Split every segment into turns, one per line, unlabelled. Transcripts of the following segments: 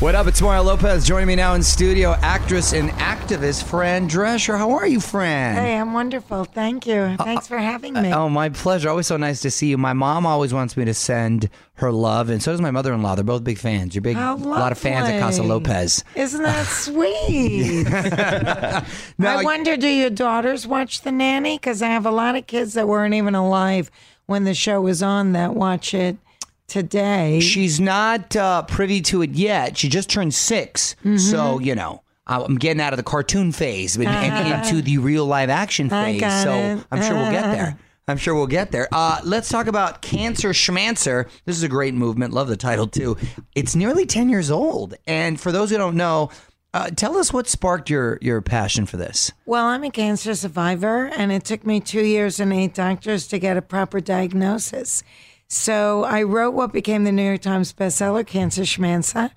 What up? It's Mario Lopez joining me now in studio. Actress and activist Fran Drescher. How are you, Fran?
Hey, I'm wonderful. Thank you. Uh, Thanks for having uh, me.
Oh, my pleasure. Always so nice to see you. My mom always wants me to send her love, and so does my mother-in-law. They're both big fans. You're big, a lot of fans at Casa. Lopez.
Isn't that sweet? I wonder, do your daughters watch The Nanny? Because I have a lot of kids that weren't even alive when the show was on that watch it today.
she's not uh, privy to it yet. She just turned 6
Mm-hmm.
so you know. I'm getting out of the cartoon phase and, and into the real live action phase. so
it.
I'm sure we'll get there. I'm sure we'll get there. Uh, let's talk about Cancer Schmancer. This is a great movement. Love the title too. It's nearly 10 years old. And for those who don't know, uh, tell us what sparked your, your passion for this.
Well, I'm a cancer survivor, and it took me two years and eight doctors to get a proper diagnosis. So I wrote what became the New York Times bestseller, Cancer Schmancer.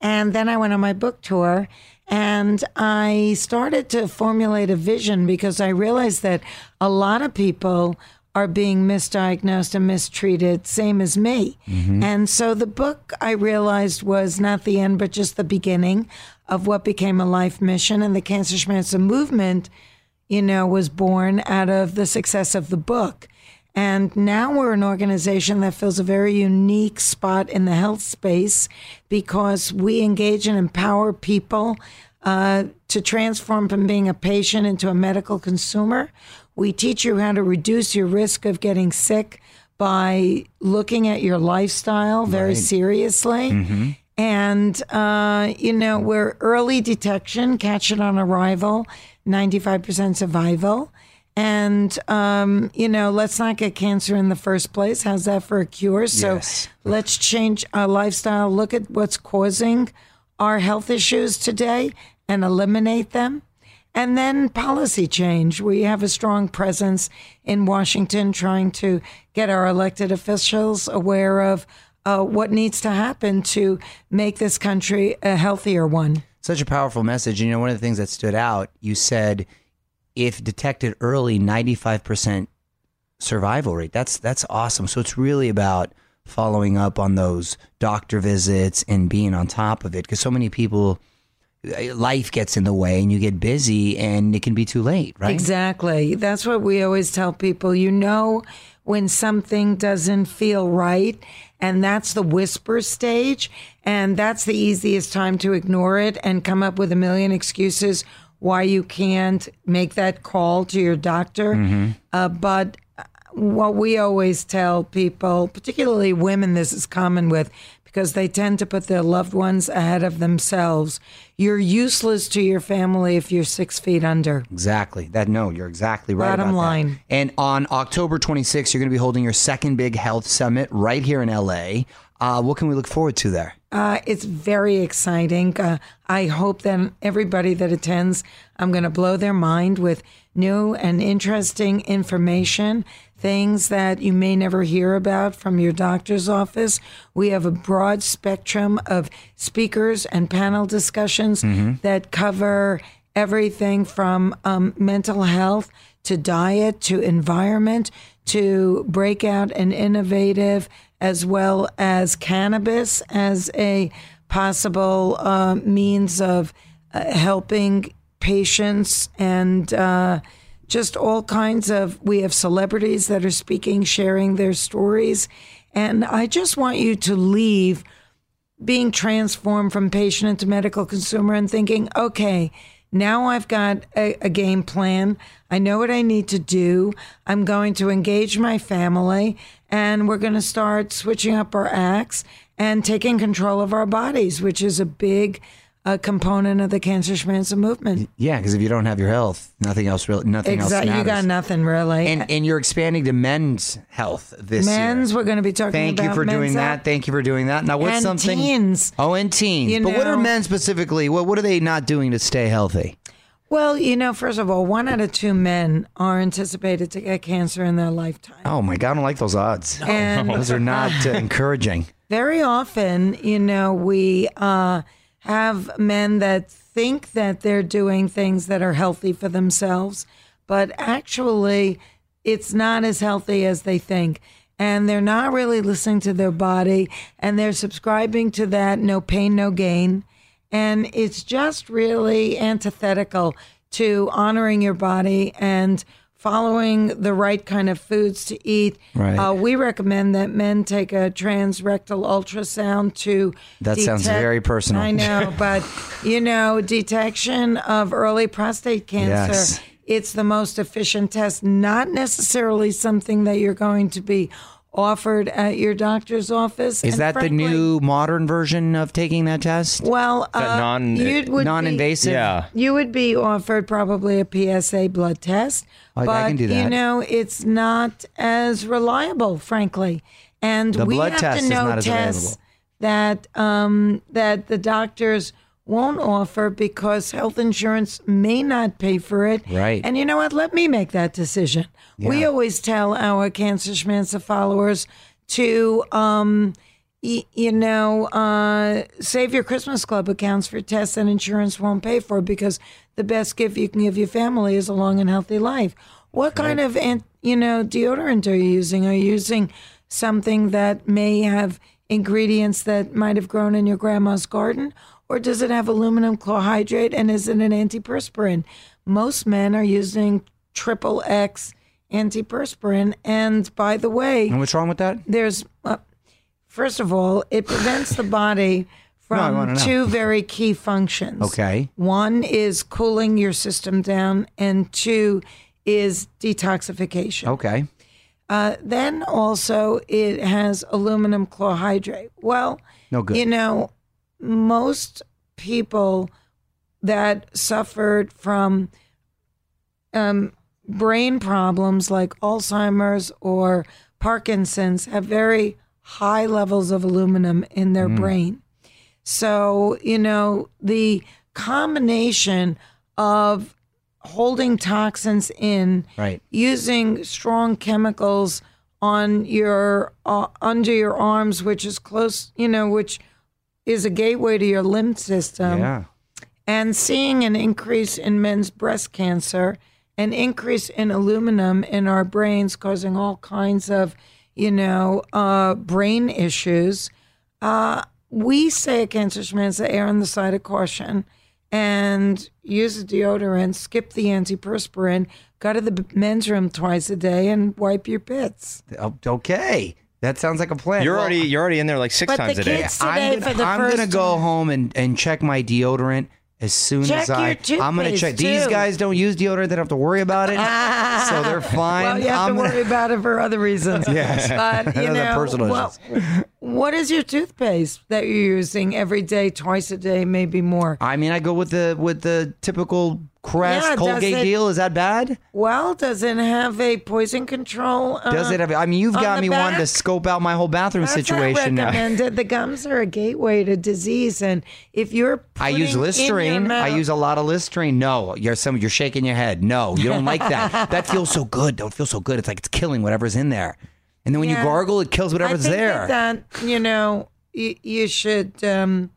And then I went on my book tour and I started to formulate a vision because I realized that a lot of people are being misdiagnosed and mistreated, same as me. Mm-hmm. And so the book I realized was not the end, but just the beginning of what became a life mission. And the Cancer Schmancer movement, you know, was born out of the success of the book. And now we're an organization that fills a very unique spot in the health space because we engage and empower people uh, to transform from being a patient into a medical consumer. We teach you how to reduce your risk of getting sick by looking at your lifestyle very seriously. And, uh, you know, we're early detection, catch it on arrival, 95% survival. And, um, you know, let's not get cancer in the first place. How's that for a cure? So
Yes.
let's change our lifestyle, look at what's causing our health issues today and eliminate them. And then policy change. We have a strong presence in Washington trying to get our elected officials aware of uh, what needs to happen to make this country a healthier one.
Such a powerful message. You know, one of the things that stood out, you said, if detected early, 95% survival rate. That's that's awesome. So it's really about following up on those doctor visits and being on top of it because so many people life gets in the way and you get busy and it can be too late, right?
Exactly. That's what we always tell people. You know, when something doesn't feel right, and that's the whisper stage, and that's the easiest time to ignore it and come up with a million excuses why you can't make that call to your doctor. Uh, but what we always tell people, particularly women, this is common with, because they tend to put their loved ones ahead of themselves. You're useless to your family if you're six feet under.
Exactly. That no, you're exactly right.
Bottom
about that.
line.
And on October 26th, you're going to be holding your second big health summit right here in LA. Uh, what can we look forward to there?
Uh, it's very exciting. Uh, I hope that everybody that attends, I'm going to blow their mind with new and interesting information, things that you may never hear about from your doctor's office. We have a broad spectrum of speakers and panel discussions that cover everything from um, mental health to diet to environment to breakout and innovative, as well as cannabis as a possible uh, means of uh, helping patients and uh, just all kinds of. We have celebrities that are speaking, sharing their stories. And I just want you to leave being transformed from patient into medical consumer and thinking, okay, now I've got a, a, game plan. I know what I need to do. I'm going to engage my family and we're going to start switching up our acts and taking control of our bodies, which is a big uh, component of the Cancer Schmancer movement.
Yeah, because if you don't have your health, nothing else really, nothing else
Exactly.
matters.
You got nothing really.
and and you're expanding to men's health this
Men's,
year.
Men's, we're going to be talking.
Thank you for doing that.
health.
Thank you for doing that. Now, what's
And
something?
teens.
Oh, and teens.
You
but what are men specifically? What what are they not doing to stay healthy?
Well, you know, first of all, one out of two men are anticipated to get cancer in their lifetime.
Oh my God, I don't like those odds.
And-
those are not uh, encouraging.
Very often, you know, we uh, have men that think that they're doing things that are healthy for themselves, but actually, it's not as healthy as they think. And they're not really listening to their body, and they're subscribing to that no pain, no gain. And it's just really antithetical to honoring your body and following the right kind of foods to eat.
Right.
Uh, we recommend that men take a transrectal ultrasound to.
That sounds very personal.
I know, but you know, detection of early prostate cancer.
Yes.
It's the most efficient test, not necessarily something that you're going to be offered at your doctor's office.
Is
And
that
frankly-
the new modern version of taking that test?
Well, uh,
that non-
you would be-
Non-invasive.
Yeah.
you would be offered probably a PSA blood test.
I- I
but,
can do
You know, it's not as reliable, frankly. And
The
we
blood
have
test
to know tests
available.
that um, that the doctors won't offer because health insurance may not pay for it.
Right.
And you know what? Let me make that decision. We always tell our Cancer Schmancer followers to um, y- you know, uh, save your Christmas Club accounts for tests that insurance won't pay for because the best gift you can give your family is a long and healthy life. What kind of, you know, deodorant are you using? Are you using something that may have ingredients that might have grown in your grandma's garden? Or does it have aluminum chlorohydrate and is it an antiperspirant? Most men are using triple X antiperspirant. And by the way,
And what's wrong with that?
there's uh, first of all it prevents the body from
wanna
two very key functions
Okay.
one is cooling your system down and two is detoxification
Okay.
Uh, then also it has aluminum chlorohydrate well
No good.
you know most people that suffered from um, brain problems like Alzheimer's or Parkinson's have very high levels of aluminum in their brain. So, you know, the combination of holding toxins in,
Right.
using strong chemicals on your uh, under your arms, which is close, you know, which is a gateway to your lymph system
yeah.
and seeing an increase in men's breast cancer, an increase in aluminum in our brains, causing all kinds of, you know, uh, brain issues. Uh, we say at Cancer Schmancer, err on the side of caution and use a deodorant, skip the antiperspirant, go to the men's room twice a day and wipe your pits.
Oh, uh, Okay. That sounds like a plan.
You're
Well,
already you're already in there like six
But
times
the
a day.
kids-
I'm gonna,
for the
I'm
first
gonna go
time.
home and, and check my deodorant as soon
Check
as I.
your
I'm gonna
toothpaste,
check. These guys don't use deodorant; they don't have to worry about it, so they're fine.
Well, you have
I'm
to
gonna-
worry about it for other reasons.
Yes.
But, you know,
personal
well,
issues.
What is your toothpaste that you're using every day, twice a day, maybe more?
I mean, I go with the with the typical Crest
Yeah,
Colgate
it-
deal is that bad?
Well, does it have a poison control? Uh,
Does it have? I mean, you've got me wanting to scope out my whole bathroom
That's
situation
not
now.
recommended. The gums are a gateway to disease, and if you're
I use
putting in your
Listerine. I use a lot of Listerine. No, you're some. You're shaking your head. No, you don't like that. that feels so good. Don't feel so good. It's like it's killing whatever's in there. And then when you gargle, it kills whatever's
I think
there.
That, that you know, you, you should. Um,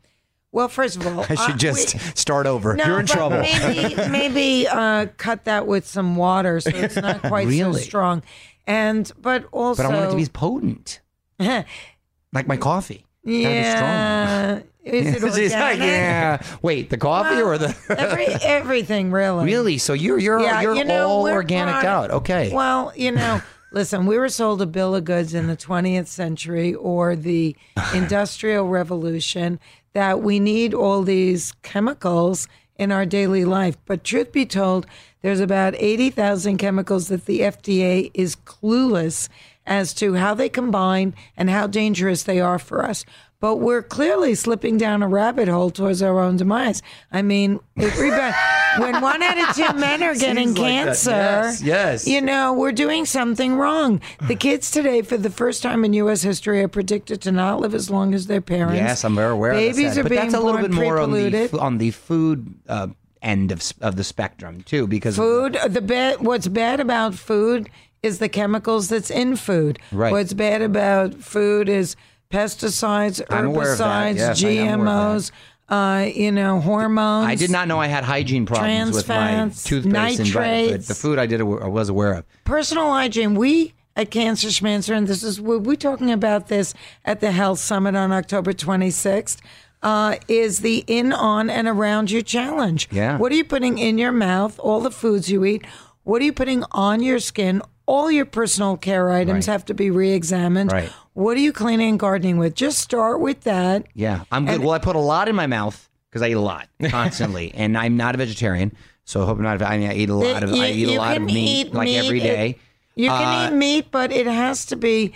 well, first of all,
I should
uh,
just
we-
start over.
No,
you're in trouble.
Maybe, maybe uh, cut that with some water so it's not quite
Really?
so strong. And but also,
but I want it to be potent, like my coffee. Gotta be strong.
yeah. Is it organic?
yeah. Wait, the coffee or the
Every, everything really.
really? So you're you're
Yeah,
you're
you know,
all organic
product-
out. Okay.
Well, you know, listen, we were sold a bill of goods in the 20th century or the Industrial Revolution that we need all these chemicals in our daily life. But truth be told, there's about 80,000 chemicals that the FDA is clueless as to how they combine and how dangerous they are for us. But we're clearly slipping down a rabbit hole towards our own demise. I mean, we, when one out of two men are getting
Seems like
cancer,
Yes, yes.
you know, we're doing something wrong. The kids today, for the first time in U.S. history, are predicted to not live as long as their parents.
Yes, I'm very aware.
Babies
of that.
are
but
being
that's a little bit more on the on the food uh, end of of the spectrum too, because
Food. The bad. What's bad about food is the chemicals that's in food.
Right.
What's bad about food is pesticides,
I'm aware of that.
herbicides,
Yes, I am aware of
GMOs. Uh, you know, hormones.
I did not know I had hygiene problems with my toothpaste and but the food I did I was aware of.
personal hygiene. We at Cancer Schmancer, and this is we're, we're talking about this at the Health Summit on October 26th. Uh, is the in, on, and around you challenge?
Yeah.
What are you putting in your mouth? All the foods you eat. What are you putting on your skin? All your personal care items
Right.
have to be re-examined.
Right.
What are you cleaning and gardening with? Just start with that.
Yeah, I'm good. well, I put a lot in my mouth because I eat a lot constantly, and I'm not a vegetarian, so I hope I'm not. I mean, I eat a lot of
You-
I eat a lot of
can
meat like
meat.
every day.
You can
Uh,
eat meat, but it has to be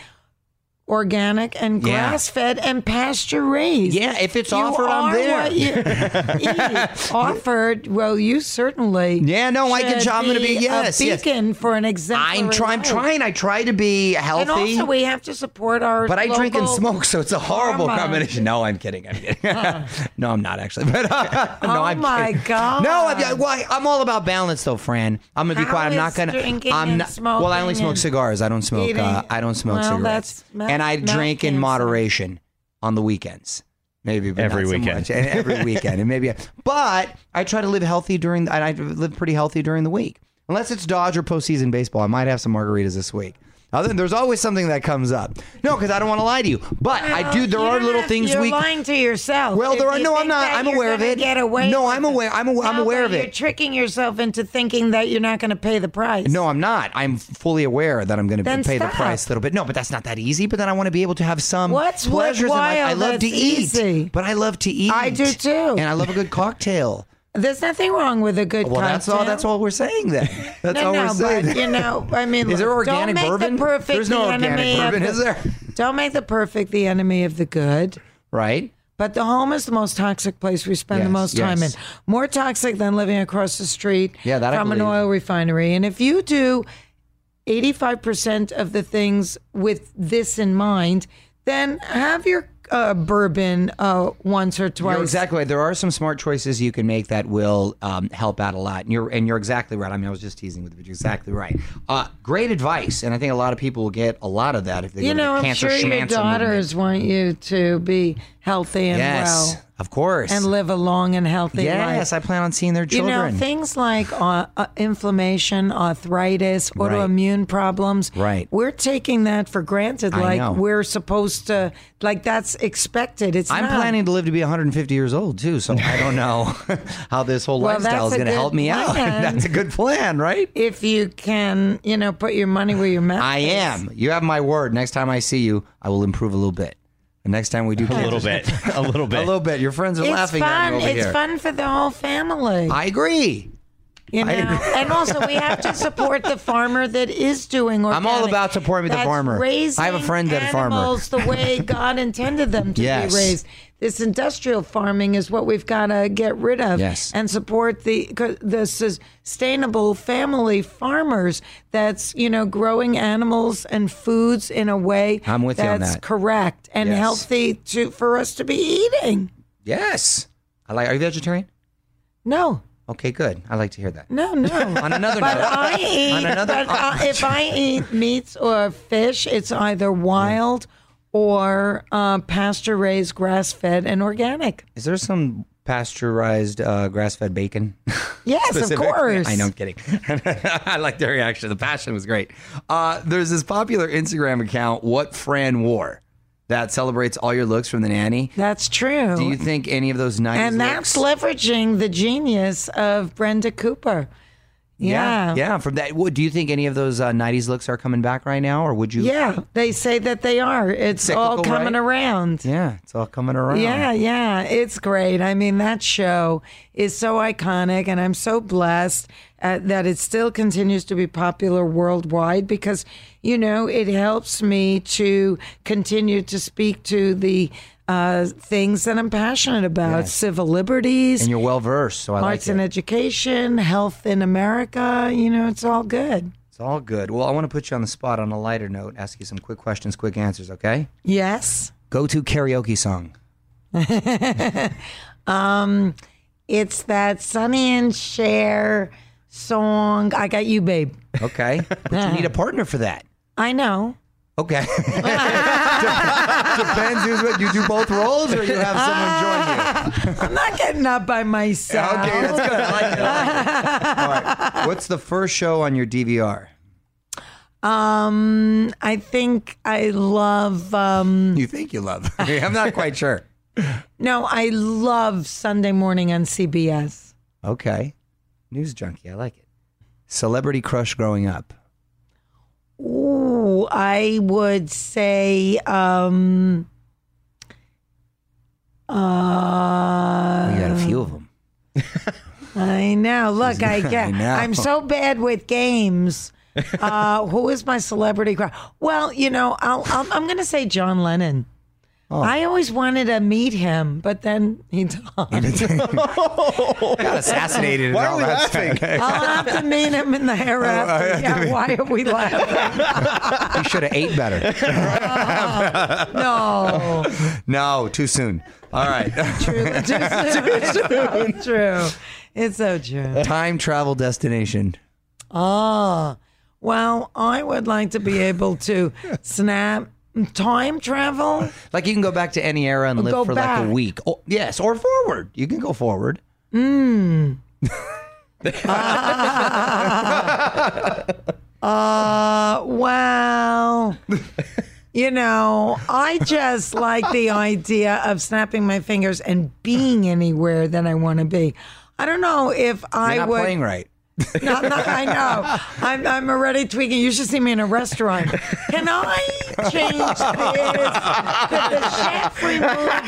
organic and
Yeah.
grass fed and pasture raised.
Yeah, if it's
You
offered, I'm there.
what you eat. Offered, well, you certainly.
Yeah, no, I can I'm gonna be- yes,
a
yes.
beacon for an example.
I'm trying. I'm trying. I try to be healthy.
And also, we have to support our.
But I drink and smoke, so it's a horrible
hormones.
combination. No, I'm kidding. I'm kidding. no, I'm not actually. But uh, no,
Oh
I'm
my
kidding.
God.
No, I'm, well, I'm all about balance, though, Fran. I'm gonna be
How
quiet. I'm not gonna. I'm
and
not. Well, I only smoke cigars. I don't smoke. Uh, I don't smoke
Well,
cigarettes.
that's ma-
and I
mouth
drink in
cancer.
moderation on the weekends. Maybe but
Every
not so
weekend.
much. And every weekend, and maybe. But I try to live healthy during. And I live pretty healthy during the week. Unless it's Dodge Dodger postseason baseball, I might have some margaritas this week. Other than there's always something that comes up. No, because I don't want to lie to you. But I do. There are little things
you're
we.
lying to yourself.
Well, there are no. I'm not. I'm aware of it.
Get away
no, I'm aware. I'm, aw- I'm aware of it.
You're tricking yourself into thinking that you're not going to pay the price.
No, I'm not. I'm fully aware that I'm going to pay the price a little bit. No, but that's not that easy. But then I want to be able to have some
What's
pleasures in life. I love to eat,
easy?
but I love to eat.
I do too.
and I love a good cocktail.
There's nothing wrong with a good
Well, that's all. That's all we're saying. Then that's
no,
all
no,
we're saying.
but you know, I mean,
Is there organic
don't make
bourbon?
The perfect
There's no
the
organic bourbon,
the-
is there?
Don't make the perfect the enemy of the good.
right?
But the home is the most toxic place we spend the
Yes,
most time
yes.
in. More toxic than living across the street
Yeah, that
from an oil refinery. And if you do 85% of the things with this in mind, then have your uh, bourbon uh, once or twice.
You're exactly right. There are some smart choices you can make that will um, help out a lot. And you're and you're exactly right. I mean, I was just teasing with you, but you're exactly right. Uh, great advice, and I think a lot of people will get a lot of that if they
You know, I'm
cancer
sure your daughters want you to be healthy and.
Yes,
well
of course.
and live a long and healthy life.
yes, I plan on seeing their children.
You know, things like uh, uh, inflammation, arthritis, autoimmune problems.
Right.
We're taking that for granted.
I
Like
know.
we're supposed to, like that's expected. It's
I'm
not.
planning to live to be 150 years old too, so I don't know how this whole
Well,
lifestyle is going to help me out. That's a good plan, right?
If you can, you know, put your money where your mouth
I
is.
am. You have my word. Next time I see you, I will improve a little bit. The next time we do
A little bit. A little bit, a
little bit. Your friends are
It's
laughing
fun.
at me over
It's
here.
fun for the whole family.
I agree.
You know, and also we have to support the farmer that is doing organic.
I'm all about supporting the farmer.
Raising
I have a friend that's a farmer.
animals the way God intended them to
Yes.
be raised. This industrial farming is what we've got to get rid of
Yes.
and support the the sustainable family farmers that's you know growing animals and foods in a way
I'm with you on
that's
that.
correct and
Yes.
healthy to for us to be eating.
Yes. I like. Are you vegetarian?
No.
Okay, good. I like to hear that.
No, no.
On another
But
note,
I eat.
on another,
but if I eat meats or fish, it's either wild or uh, pasture raised, grass fed, and organic.
is there some pasteurized uh, grass-fed bacon?
Yes, of course.
I know, I'm kidding. I like the reaction. The passion was great. Uh, there's this popular Instagram account, What Fran Wore, that celebrates all your looks from the nanny.
That's true.
Do you think any of those 90s
and that's
looks?
leveraging the genius of Brenda Cooper. Yeah.
yeah. From that, what, do you think any of those uh, '90s looks are coming back right now, or would you?
Yeah, they say that they are. It's all coming
right?
around.
yeah, it's all coming around.
Yeah, yeah, it's great. I mean, that show is so iconic, and I'm so blessed uh, that it still continues to be popular worldwide because, you know, it helps me to continue to speak to the uh, things that I'm passionate about
Yes.
civil liberties,
and you're well versed, so I
arts
like
and education, health in America. You know, it's all good.
It's all good. Well, I want to put you on the spot on a lighter note, ask you some quick questions, quick answers. Okay?
Yes.
Go to karaoke song.
It's that Sonny and Cher song, I Got You, Babe.
Okay, but you need a partner for that.
I know.
Okay. Depends who's what. You do both roles, or you have someone join you.
I'm not getting up by myself.
Okay, that's good. I like it. I like it. All right. What's the first show on your DVR?
Um, I think I love. Um,
You think you love? I'm not quite sure.
no, I love Sunday morning on CBS.
Okay. News junkie. I like it. Celebrity crush growing up.
I would say. Um, uh,
You got a few of them.
I know. Look, I get.
know.
I'm so bad with games. Uh, who is my celebrity? Well, you know, I'll, I'll, I'm going to say John Lennon.
Oh.
I always wanted to meet him, but then he died.
Got assassinated. and
Why
all
are we
that
laughing?
stuff.
I'll have to meet him in the hereafter. Yeah, why are we laughing?
You should have ate better.
No,
No, too soon. All right.
true. Too soon. True. It's so true.
Time travel destination.
Oh, well, I would like to be able to snap time travel.
Like you can go back to any era and live
Go
for like a week. Oh, yes, or forward. You can go forward.
Uh, well, you know, I just like the idea of snapping my fingers and being anywhere that I want to be. I don't know if I
You're not
would.
playing right.
No, no, I know. I'm, I'm already tweaking. You should see me in a restaurant. Can I change this? Could the chef remove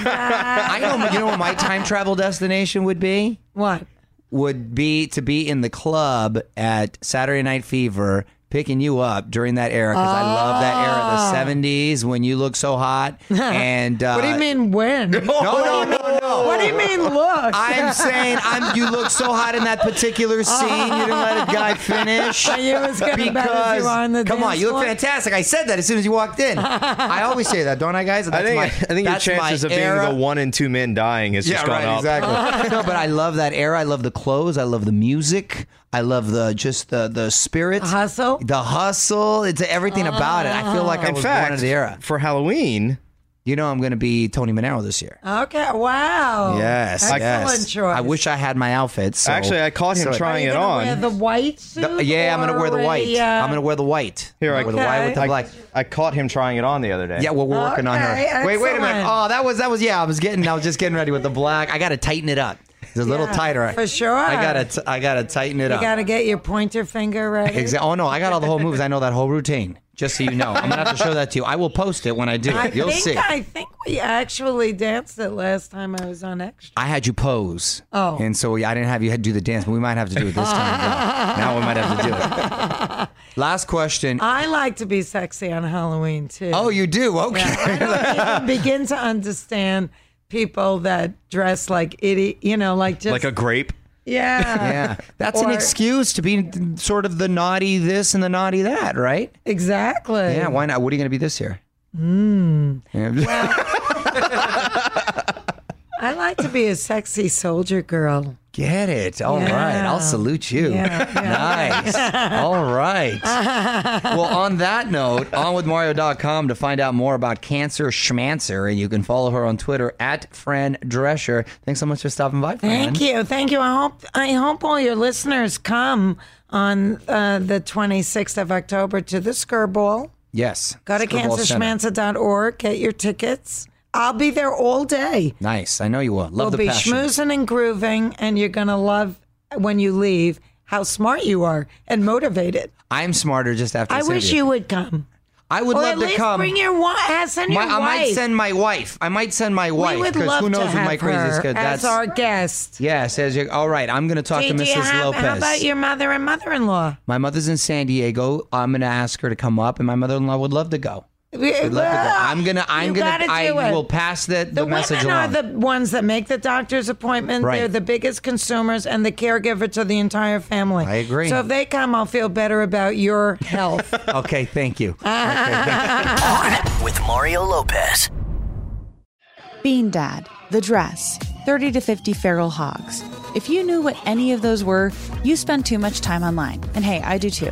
that?
I know. You know what my time travel destination would be?
What?
Would be to be in the club at Saturday Night Fever, picking you up during that era because I love that era, the '70s when you look so hot. And uh,
Ah. What do you mean when?
No, no, no, no.
What do you mean look?
I'm saying I'm. You look so hot in that particular scene. You didn't let a guy finish.
you as good and bad as you are on the
come on, you look
floor?
fantastic. I said that as soon as you walked in. I always say that, don't I, guys?
I
That's
think
my-
I think your
that's my
chances of being
era.
the one in two men dying has just gone up.
exactly. no, but I love that era. I love the clothes. I love the music. I love the just the the spirit,
The hustle?
the hustle. It's everything about it. I feel like I
In
was born
fact,
of the era.
for Halloween,
You know, I'm going to be Tony Manero this year.
Okay. Wow.
Yes,
Excellent
yes.
choice.
I wish I had my outfit. So,
actually, I caught him
so-
Are
trying
you
it on.
Wear the white suit.
The- yeah, I'm going to wear the white.
a, uh,
I'm going to wear the white.
Here, I-
wear the white with the
Okay.
black.
I caught him trying it on the other day.
Yeah, well, we're working on
Okay,
her. Wait, wait a minute. Oh, that was that was yeah. I was getting. I was just getting ready with the black. I got to tighten it up. It's a little
Yeah,
tighter.
for sure.
I gotta. T- I gotta tighten it
You
up.
You got to get your pointer finger ready.
Exa- oh no, I got all the whole moves. I know that whole routine. Just so you know, I'm gonna have to show that to you. I will post it when I do it.
I
You'll
think
see.
I think we actually danced it last time I was on extra.
I had you pose.
Oh.
And so I didn't have you had to do the dance, but we might have to do it this time. as now we might have to do it. Last question.
I like to be sexy on Halloween too.
oh, you do? Okay.
I don't even begin to understand people that dress like idiot. You know, like just
Like a grape.
Yeah,
Yeah. That's an excuse to be sort of the naughty this and the naughty that, right?
exactly.
Yeah, why not? What are you going to be this year?
Hmm.
Mm.
I like to be a sexy soldier girl.
Get it. All right.
Yeah.
I'll salute you.
Yeah,
Nice. All right. well, on that note, onwithmario.com to find out more about Cancer Schmancer. And you can follow her on Twitter at Fran Drescher. Thanks so much for stopping by, Fran.
Thank you, thank you. I hope I hope all your listeners come on uh, the 26th of October to the Skirball.
Yes.
Go to
Skirball
cancerschmancer.org. Get your tickets. I'll be there all day.
Nice. I know you will. Love
we'll
the
be
passion.
schmoozing and grooving, and you're gonna love when you leave how smart you are and motivated.
I'm smarter just after
I wish you would come.
I would
or
love to come.
bring your wife. Send your
My- I might send my wife. I might send my wife
we would
because
love
who knows
to
what
have
my crazy
her as
That's
our guest.
yes. As you, all right, I'm going to talk to Mrs.
have,
Lopez.
how about your mother and mother-in-law?
My mother's in San Diego. I'm going to ask her to come up, and my mother-in-law would love to go.
We,
Would love to go. I'm gonna. I'm
You
gonna. I
it.
will pass the, the,
The
message
women
along.
are the ones that make the doctor's appointment.
Right.
They're the biggest consumers and the caregiver to the entire family.
I agree.
So if they come, I'll feel better about your health.
okay, thank you.
On with Mario Lopez.
Bean Dad, The Dress, 30 to 50 Feral Hogs. If you knew what any of those were, you spend too much time online. And hey, I do too.